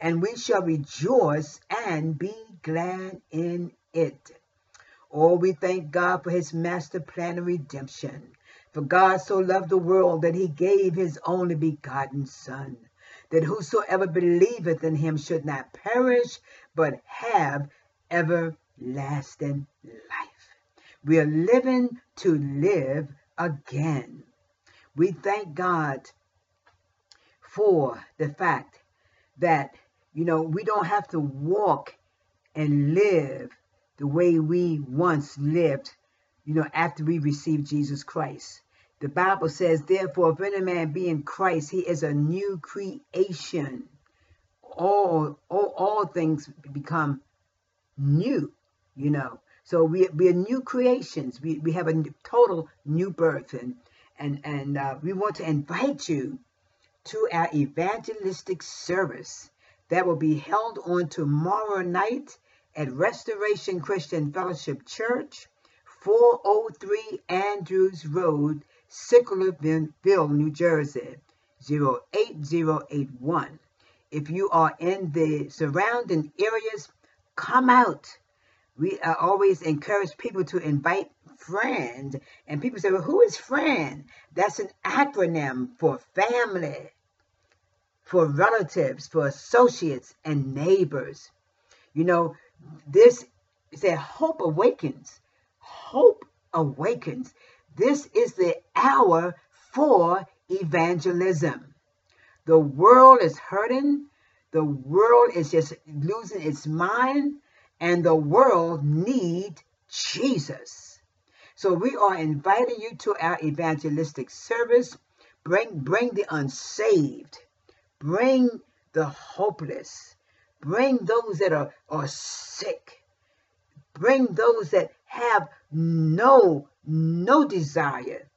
and we shall rejoice and be glad in it. Oh, we thank God for his master plan of redemption. For God so loved the world that he gave his only begotten Son, that whosoever believeth in him should not perish, but have everlasting life. We are living to live again. We thank God for the fact that you know, we don't have to walk and live the way we once lived, you know, after we received Jesus Christ. The Bible says, therefore, if any man be in Christ, he is a new creation. All, all, all things become new, you know. So we, we are new creations. We, we have a total new birth. And, and, and uh, we want to invite you to our evangelistic service that will be held on tomorrow night at Restoration Christian Fellowship Church, 403 Andrews Road, Sicklerville, New Jersey, 08081. If you are in the surrounding areas, come out. We uh, always encourage people to invite friends. And people say, well, who is friend? That's an acronym for family for relatives, for associates and neighbors. You know, this is a hope awakens. Hope awakens. This is the hour for evangelism. The world is hurting. The world is just losing its mind, and the world need Jesus. So we are inviting you to our evangelistic service. Bring, bring the unsaved Bring the hopeless. Bring those that are, are sick. Bring those that have no, no desire.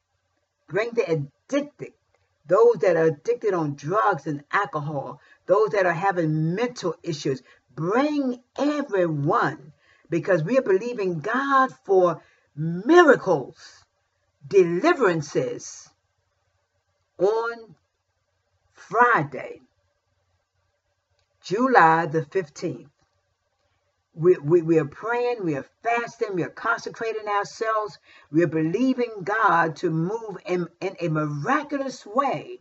Bring the addicted. Those that are addicted on drugs and alcohol. Those that are having mental issues. Bring everyone because we are believing God for miracles, deliverances on Friday, July the 15th. We, we, we are praying, we are fasting, we are consecrating ourselves, we are believing God to move in, in a miraculous way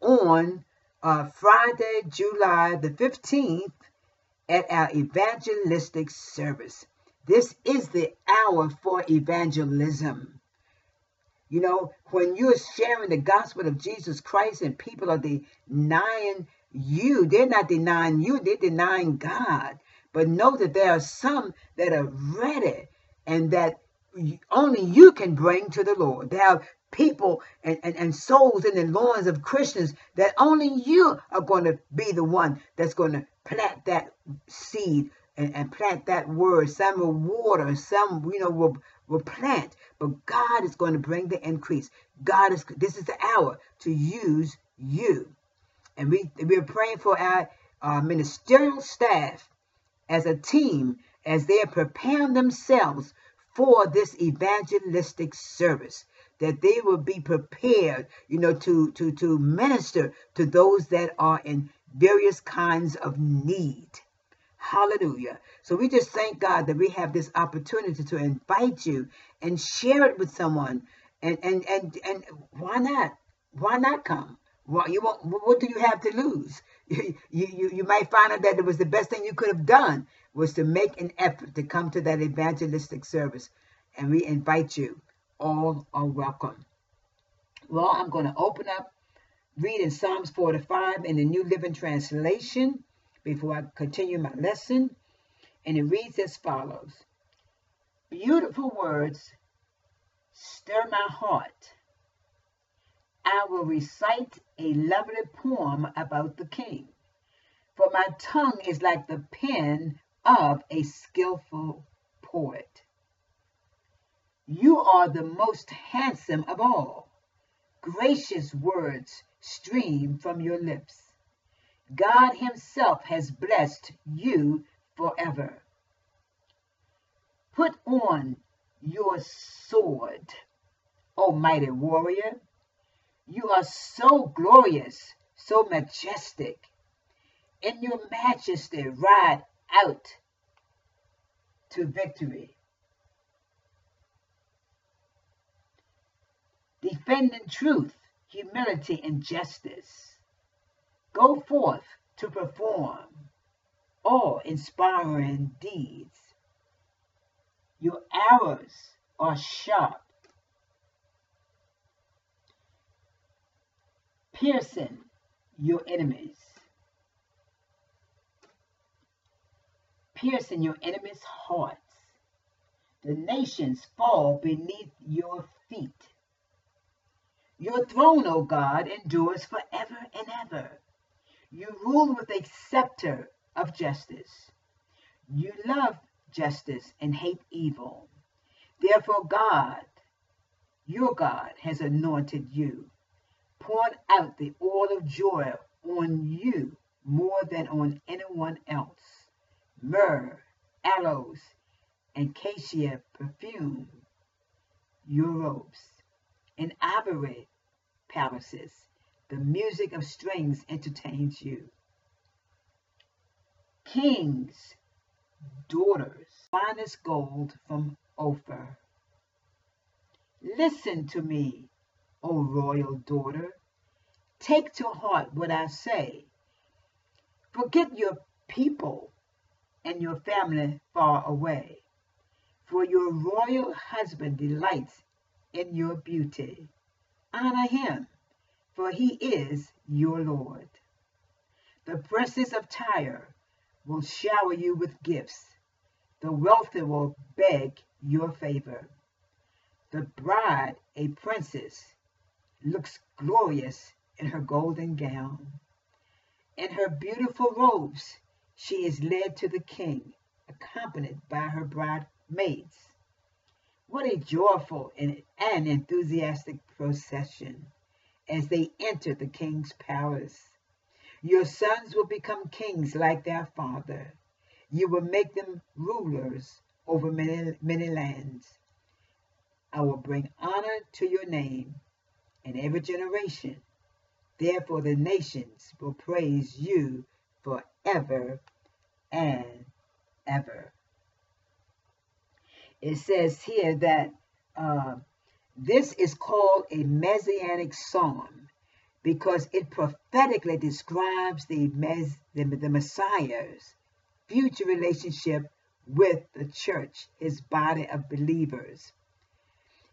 on uh, Friday, July the 15th at our evangelistic service. This is the hour for evangelism. You know, when you're sharing the gospel of Jesus Christ and people are denying you, they're not denying you, they're denying God. But know that there are some that are ready and that only you can bring to the Lord. There are people and, and, and souls in the loins of Christians that only you are going to be the one that's going to plant that seed and, and plant that word. Some will water, some, you know, will will plant, but God is going to bring the increase. God is, this is the hour to use you. And we, we are praying for our, our ministerial staff as a team as they are preparing themselves for this evangelistic service that they will be prepared you know to to to minister to those that are in various kinds of need Hallelujah. So we just thank God that we have this opportunity to invite you and share it with someone. And and and and why not? Why not come? Well, you won't, what do you have to lose? You, you, you might find out that it was the best thing you could have done was to make an effort to come to that evangelistic service. And we invite you. All are welcome. Well, I'm going to open up reading Psalms 45 in the New Living Translation before I continue my lesson. And it reads as follows Beautiful words stir my heart. I will recite a lovely poem about the king. For my tongue is like the pen of a skillful poet. You are the most handsome of all. Gracious words stream from your lips. God Himself has blessed you forever. Put on your sword, O mighty warrior. You are so glorious, so majestic. In your majesty, ride out to victory. Defending truth, humility, and justice. Go forth to perform all inspiring deeds. Your arrows are sharp, piercing your enemies. Piercing your enemies' hearts. The nations fall beneath your feet. Your throne, O God, endures forever and ever. You rule with a scepter of justice. You love justice and hate evil. Therefore, God, your God, has anointed you, poured out the oil of joy on you more than on anyone else. Myrrh, aloes, and cassia perfume your robes. and ivory palaces, the music of strings entertains you. King's daughters, finest gold from Ophir. Listen to me, O royal daughter. Take to heart what I say. Forget your people and your family far away, for your royal husband delights in your beauty. Honor him, for he is your Lord. The princes of Tyre will shower you with gifts. The wealthy will beg your favor. The bride, a princess, looks glorious in her golden gown. In her beautiful robes, she is led to the king, accompanied by her bridesmaids. What a joyful and, and enthusiastic procession as they enter the king's palace. Your sons will become kings like their father. You will make them rulers over many, many lands. I will bring honor to your name in every generation. Therefore, the nations will praise you forever and ever. It says here that uh, this is called a messianic psalm because it prophetically describes the, mes- the, the Messiah's future relationship with the church, his body of believers.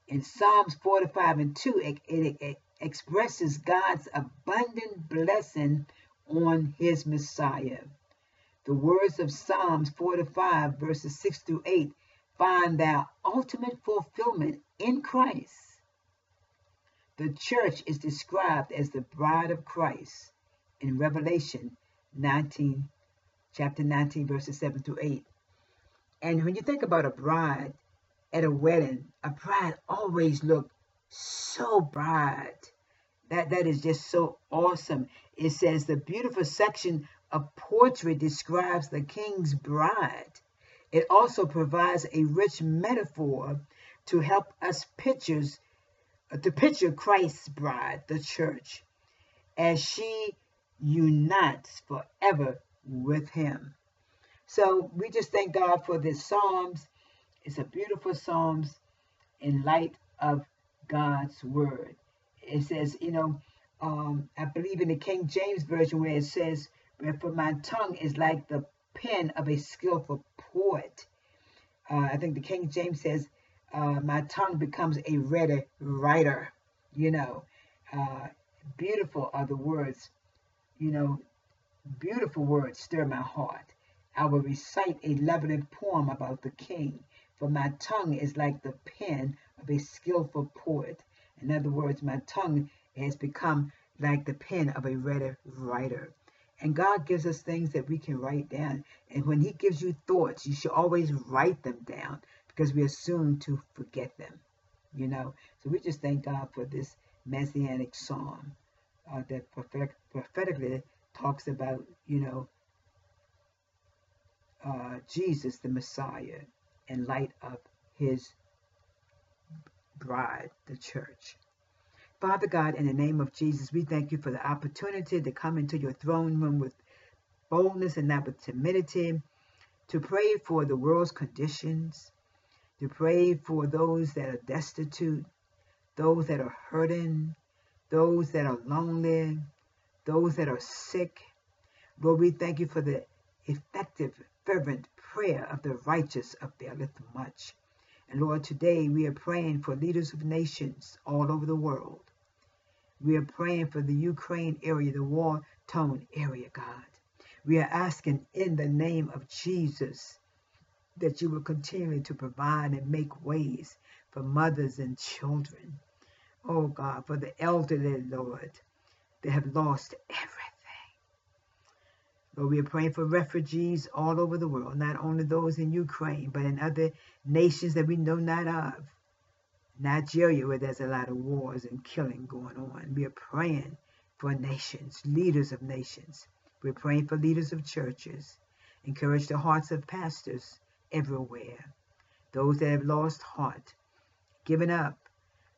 In Psalms 45 and 2, it, it, it expresses God's abundant blessing on his Messiah. The words of Psalms 45, verses 6 through 8, find their ultimate fulfillment in Christ. The church is described as the bride of Christ in Revelation 19, chapter 19, verses 7 through 8. And when you think about a bride at a wedding, a bride always look so bright. That that is just so awesome. It says the beautiful section of poetry describes the king's bride. It also provides a rich metaphor to help us pictures to picture Christ's bride, the church, as she unites forever with him. So we just thank God for this Psalms. It's a beautiful Psalms in light of God's word. It says, you know, um, I believe in the King James Version where it says, For my tongue is like the pen of a skillful poet. Uh, I think the King James says, uh, My tongue becomes a ready writer. You know, uh, beautiful are the words, you know, beautiful words stir my heart. I will recite a lovely poem about the king, for my tongue is like the pen of a skillful poet. In other words, my tongue has become like the pen of a ready writer. And God gives us things that we can write down. And when He gives you thoughts, you should always write them down because we assume to forget them. You know, so we just thank God for this messianic psalm uh, that prophetic, prophetically talks about, you know, uh, Jesus, the Messiah, in light of his bride, the church. Father God, in the name of Jesus, we thank you for the opportunity to come into your throne room with boldness and not with timidity, to pray for the world's conditions, to pray for those that are destitute, those that are hurting, those that are lonely, those that are sick. Lord, we thank you for the effective, fervent prayer of the righteous availeth much. And Lord, today we are praying for leaders of nations all over the world. We are praying for the Ukraine area, the war torn area, God. We are asking in the name of Jesus that you will continue to provide and make ways for mothers and children. Oh God, for the elderly, Lord, they have lost everything. Lord, we are praying for refugees all over the world, not only those in Ukraine, but in other nations that we know not of. Nigeria, where there's a lot of wars and killing going on. We are praying for nations, leaders of nations. We're praying for leaders of churches. Encourage the hearts of pastors everywhere. Those that have lost heart, given up.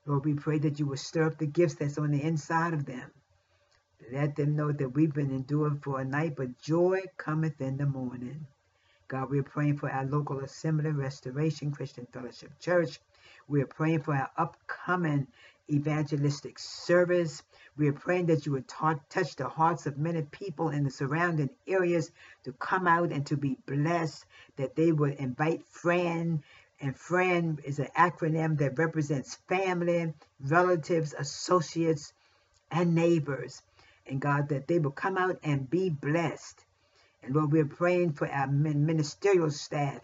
Lord, we pray that you will stir up the gifts that's on the inside of them let them know that we've been enduring for a night, but joy cometh in the morning. God, we're praying for our local assembly, Restoration Christian Fellowship Church. We're praying for our upcoming evangelistic service. We are praying that you would touch the hearts of many people in the surrounding areas to come out and to be blessed, that they would invite friend, and friend is an acronym that represents family, relatives, associates, and neighbors and God, that they will come out and be blessed. And Lord, we're praying for our ministerial staff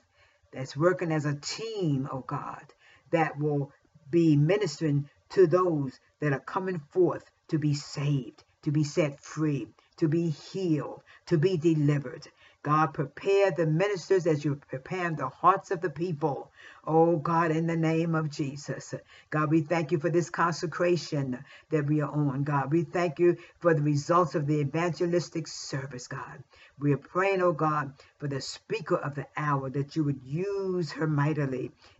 that's working as a team, oh God, that will be ministering to those that are coming forth to be saved, to be set free, to be healed, to be delivered. God, prepare the ministers as you prepare the hearts of the people. Oh God, in the name of Jesus. God, we thank you for this consecration that we are on. God, we thank you for the results of the evangelistic service, God. We are praying, oh God, for the speaker of the hour that you would use her mightily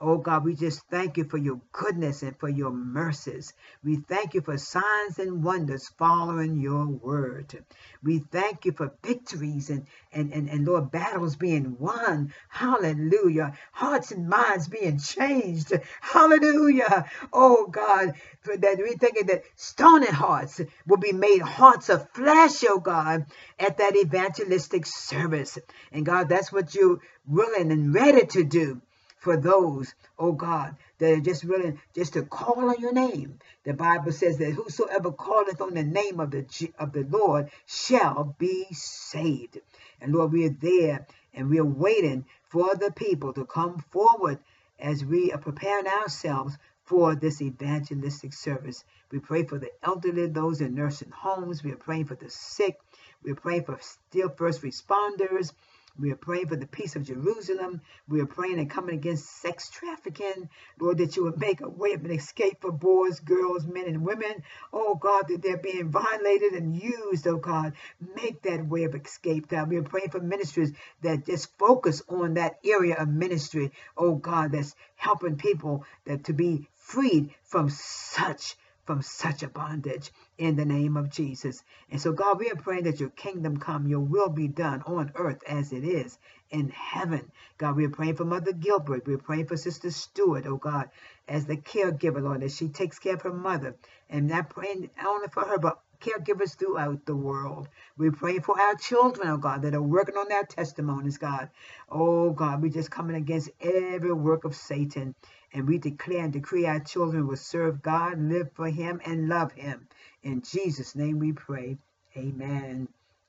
Oh God, we just thank you for your goodness and for your mercies. We thank you for signs and wonders following your word. We thank you for victories and, and, and, and Lord, battles being won. Hallelujah. Hearts and minds being changed. Hallelujah. Oh God, for that we thinking that stony hearts will be made hearts of flesh, oh God, at that evangelistic service. And God, that's what you're willing and ready to do for those, oh God, that are just willing just to call on your name. The Bible says that whosoever calleth on the name of the of the Lord shall be saved. And Lord, we are there and we are waiting for the people to come forward as we are preparing ourselves for this evangelistic service. We pray for the elderly, those in nursing homes. We are praying for the sick. We are praying for still first responders. We are praying for the peace of Jerusalem. We are praying and coming against sex trafficking. Lord, that you would make a way of an escape for boys, girls, men, and women. Oh, God, that they're being violated and used, oh, God. Make that way of escape, God. We are praying for ministries that just focus on that area of ministry, oh, God, that's helping people that to be freed from such from such a bondage in the name of Jesus. And so, God, we are praying that your kingdom come, your will be done on earth as it is in heaven. God, we are praying for Mother Gilbert. We're praying for Sister Stewart, oh God, as the caregiver, Lord, as she takes care of her mother. And not praying only for her, but caregivers throughout the world. We're praying for our children, oh God, that are working on their testimonies, God. Oh God, we're just coming against every work of Satan. And we declare and decree our children will serve God, live for Him, and love Him. In Jesus' name we pray. Amen.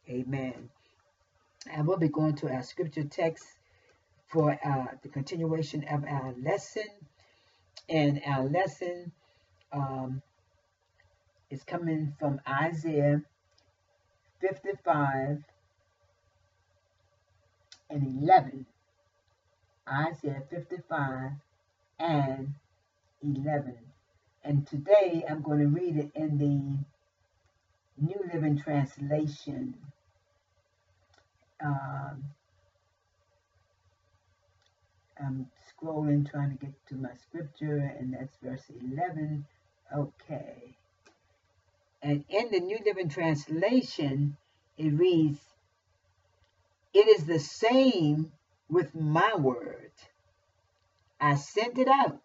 Amen. And we'll be going to our scripture text for uh, the continuation of our lesson. And our lesson um, is coming from Isaiah 55 and 11. Isaiah 55 and 11. And today I'm going to read it in the New Living Translation. Um, I'm scrolling trying to get to my scripture, and that's verse 11. Okay. And in the New Living Translation, it reads, It is the same with my word. I send it out,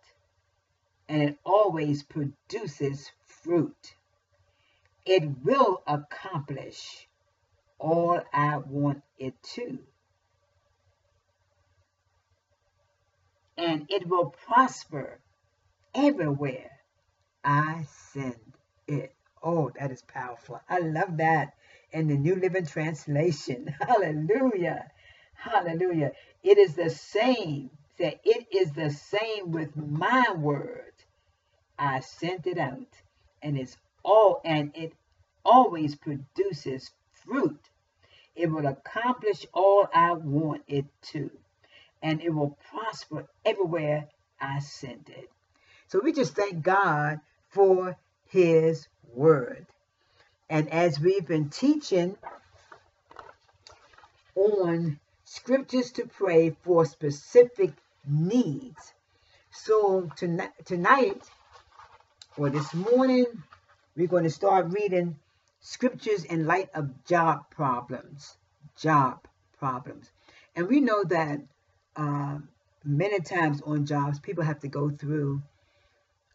and it always produces fruit. It will accomplish all I want it to. And it will prosper everywhere I send it. Oh, that is powerful. I love that in the New Living Translation. Hallelujah. Hallelujah. It is the same. Say, it is the same with my word. I sent it out, and it's all and it always produces fruit. It will accomplish all I want it to, and it will prosper everywhere I send it. So we just thank God for his word. And as we've been teaching on scriptures to pray for specific needs. So tonight, tonight or this morning, we're going to start reading scriptures in light of job problems. Job problems. And we know that uh, many times on jobs, people have to go through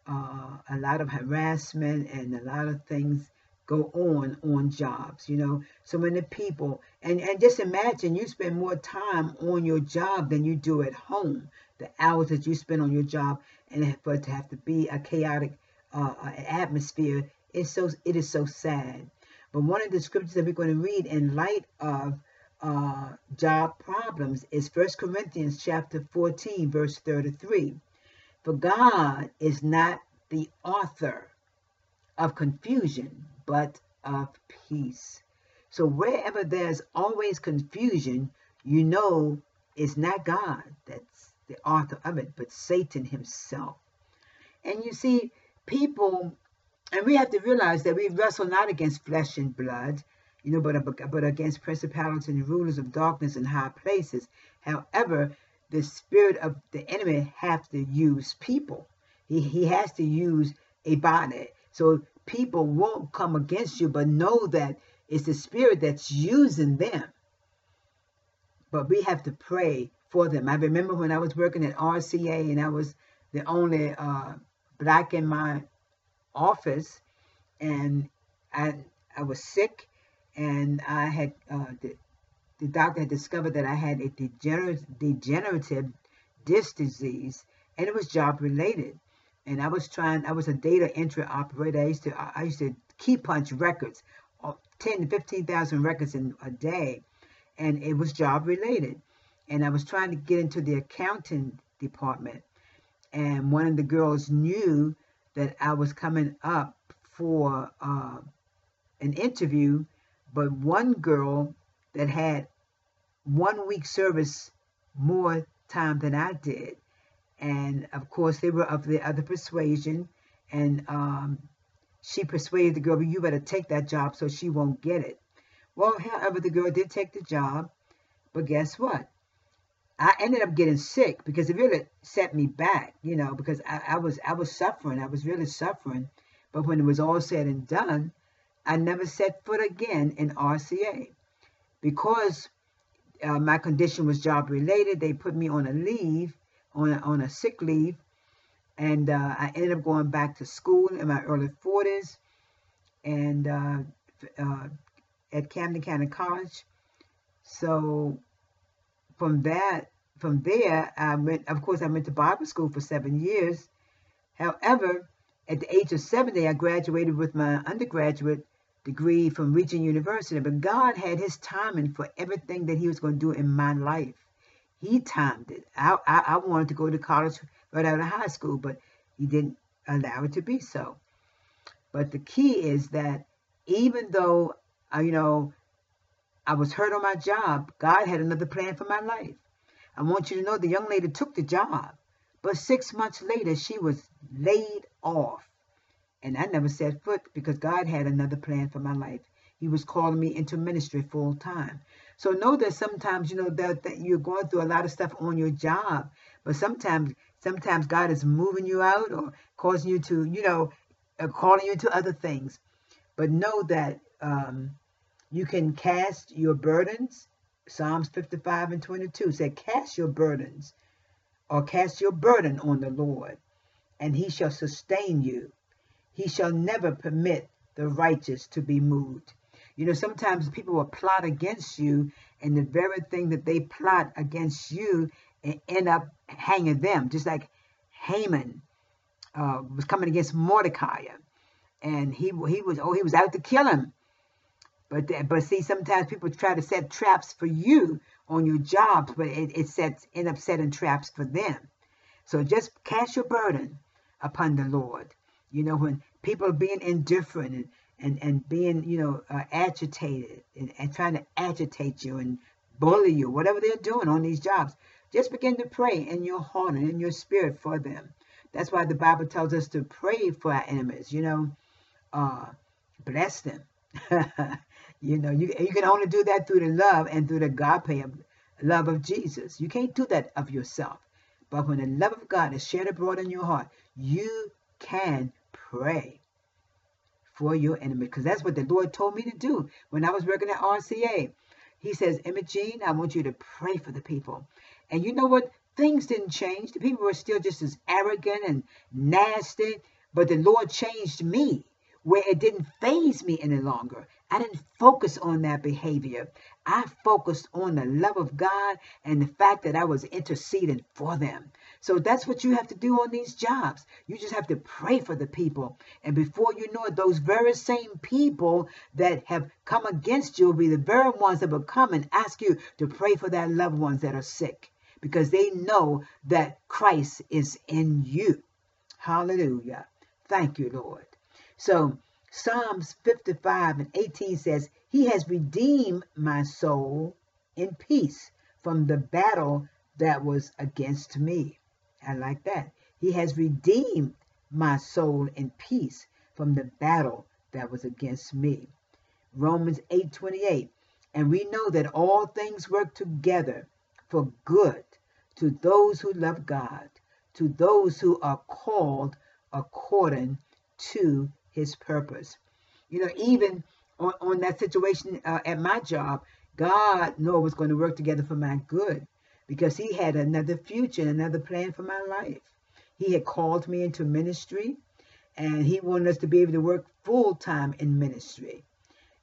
uh, a lot of harassment and a lot of things go on on jobs you know so many people and and just imagine you spend more time on your job than you do at home the hours that you spend on your job and for it to have to be a chaotic uh, uh atmosphere is so it is so sad but one of the scriptures that we're going to read in light of uh, job problems is First Corinthians chapter 14 verse 33 for God is not the author of confusion, but of peace. So wherever there's always confusion, you know it's not God that's the author of it, but Satan himself. And you see, people, and we have to realize that we wrestle not against flesh and blood, you know, but, but against principalities and rulers of darkness in high places. However, the spirit of the enemy have to use people. He, he has to use a body. So people won't come against you, but know that it's the spirit that's using them. But we have to pray for them. I remember when I was working at RCA and I was the only uh, black in my office and I, I was sick and I had uh, the, the doctor had discovered that I had a degenerative, degenerative disc disease, and it was job related. And I was trying. I was a data entry operator. I used to. I used to key punch records, uh, ten to fifteen thousand records in a day, and it was job related. And I was trying to get into the accounting department, and one of the girls knew that I was coming up for uh, an interview, but one girl that had one week service more time than I did. And of course, they were of the other persuasion. And um, she persuaded the girl, but you better take that job so she won't get it. Well, however, the girl did take the job. But guess what? I ended up getting sick because it really set me back, you know, because I, I was I was suffering. I was really suffering. But when it was all said and done, I never set foot again in RCA because uh, my condition was job related. They put me on a leave, on a, on a sick leave, and uh, I ended up going back to school in my early 40s, and uh, uh, at Camden County College. So from that, from there, I went. Of course, I went to Bible school for seven years. However, at the age of 70, I graduated with my undergraduate degree from Regent University, but God had his timing for everything that he was going to do in my life. He timed it. I, I, I wanted to go to college right out of high school, but he didn't allow it to be so. But the key is that even though, uh, you know, I was hurt on my job, God had another plan for my life. I want you to know the young lady took the job, but six months later, she was laid off. And I never set foot because God had another plan for my life. He was calling me into ministry full time. So know that sometimes you know that, that you're going through a lot of stuff on your job, but sometimes sometimes God is moving you out or causing you to you know uh, calling you to other things. But know that um, you can cast your burdens. Psalms 55 and 22 said, "Cast your burdens, or cast your burden on the Lord, and He shall sustain you. He shall never permit the righteous to be moved." You know, sometimes people will plot against you, and the very thing that they plot against you end up hanging them, just like Haman uh, was coming against Mordecai, and he he was oh he was out to kill him. But but see, sometimes people try to set traps for you on your jobs, but it, it sets end up setting traps for them. So just cast your burden upon the Lord. You know, when people are being indifferent and and, and being, you know, uh, agitated and, and trying to agitate you and bully you, whatever they're doing on these jobs, just begin to pray in your heart and in your spirit for them. That's why the Bible tells us to pray for our enemies, you know, uh, bless them. you know, you, you can only do that through the love and through the agape love of Jesus. You can't do that of yourself. But when the love of God is shared abroad in your heart, you can pray for your enemy. Because that's what the Lord told me to do when I was working at RCA. He says, Imogene, I want you to pray for the people. And you know what? Things didn't change. The people were still just as arrogant and nasty. But the Lord changed me where it didn't faze me any longer. I didn't focus on that behavior. I focused on the love of God and the fact that I was interceding for them. So that's what you have to do on these jobs. You just have to pray for the people. And before you know it, those very same people that have come against you will be the very ones that will come and ask you to pray for their loved ones that are sick because they know that Christ is in you. Hallelujah. Thank you, Lord. So Psalms 55 and 18 says, He has redeemed my soul in peace from the battle that was against me. I like that. He has redeemed my soul in peace from the battle that was against me. Romans 8:28. And we know that all things work together for good to those who love God, to those who are called according to his purpose. You know, even on, on that situation uh, at my job, God knew it was going to work together for my good because he had another future another plan for my life. He had called me into ministry and he wanted us to be able to work full time in ministry.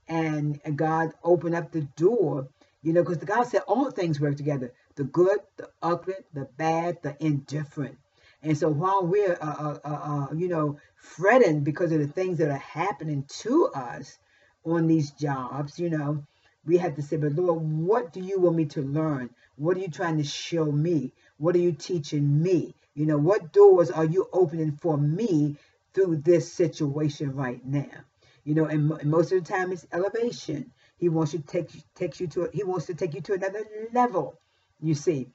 And God opened up the door, you know, because God said all things work together the good, the ugly, the bad, the indifferent. And so while we're, uh, uh, uh, uh, you know, fretting because of the things that are happening to us on these jobs, you know, we have to say, but Lord, what do you want me to learn? What are you trying to show me? What are you teaching me? You know, what doors are you opening for me through this situation right now? You know, and, and most of the time it's elevation. He wants to take takes you to he wants to take you to another level. You see,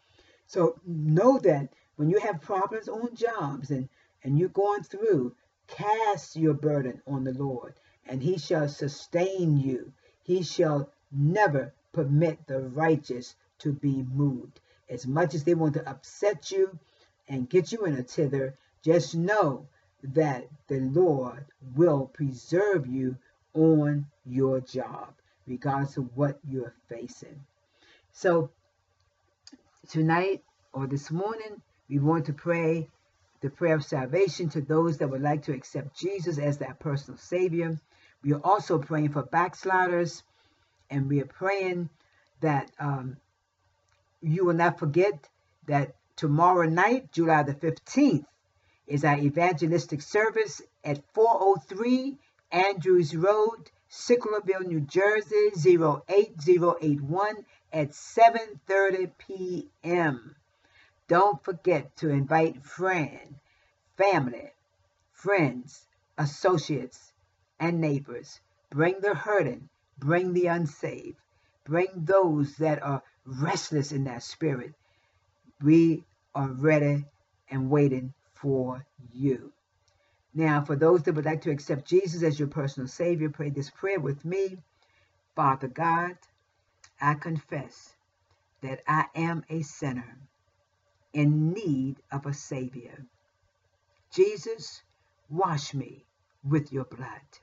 so know that when you have problems on jobs and and you're going through, cast your burden on the Lord, and He shall sustain you. He shall never permit the righteous to be moved. As much as they want to upset you and get you in a tither, just know that the Lord will preserve you on your job, regardless of what you're facing. So, tonight or this morning, we want to pray the prayer of salvation to those that would like to accept Jesus as their personal Savior. We are also praying for backsliders, and we are praying that um, you will not forget that tomorrow night, July the 15th, is our evangelistic service at 403 Andrews Road, Sicklerville, New Jersey, 08081 at 7.30 p.m. Don't forget to invite friend, family, friends, associates, and neighbors. Bring the hurting, bring the unsaved, bring those that are restless in their spirit. We are ready and waiting for you. Now, for those that would like to accept Jesus as your personal Savior, pray this prayer with me. Father God, I confess that I am a sinner in need of a Savior. Jesus, wash me with your blood.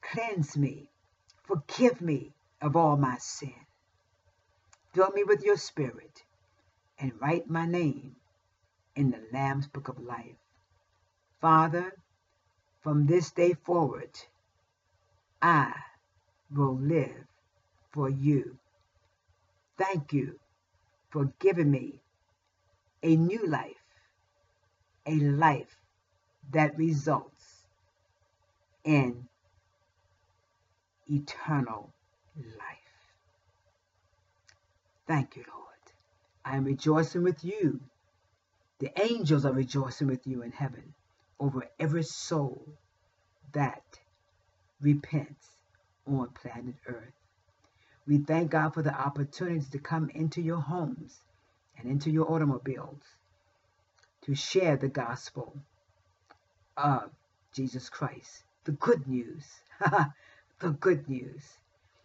Cleanse me, forgive me of all my sin. Fill me with your spirit and write my name in the Lamb's Book of Life. Father, from this day forward, I will live for you. Thank you for giving me a new life, a life that results in eternal life. Thank you, Lord. I am rejoicing with you. The angels are rejoicing with you in heaven over every soul that repents on planet Earth. We thank God for the opportunity to come into your homes and into your automobiles to share the gospel of Jesus Christ, the good news, the good news.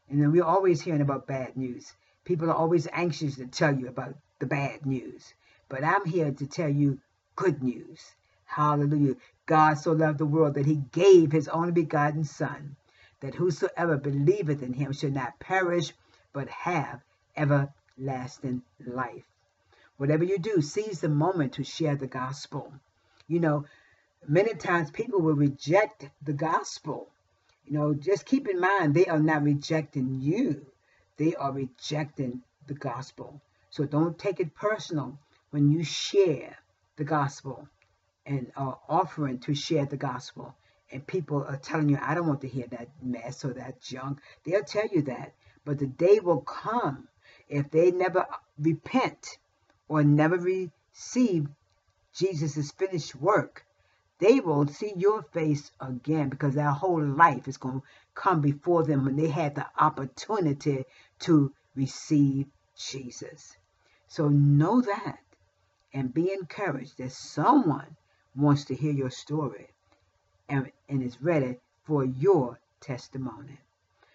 And then we're always hearing about bad news. People are always anxious to tell you about the bad news. But I'm here to tell you good news. Hallelujah. God so loved the world that he gave his only begotten Son, that whosoever believeth in him should not perish, but have everlasting life. Whatever you do, seize the moment to share the gospel. You know, many times people will reject the gospel. You know, just keep in mind they are not rejecting you, they are rejecting the gospel. So don't take it personal when you share the gospel and are offering to share the gospel. And people are telling you, I don't want to hear that mess or that junk. They'll tell you that. But the day will come if they never repent or never receive Jesus' finished work, they will see your face again because their whole life is going to come before them when they had the opportunity to receive Jesus. So know that and be encouraged that someone wants to hear your story and, and is ready for your testimony.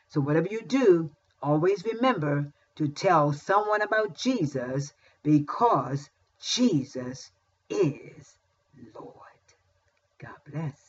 So, whatever you do, always remember to tell someone about Jesus because Jesus is Lord. God bless.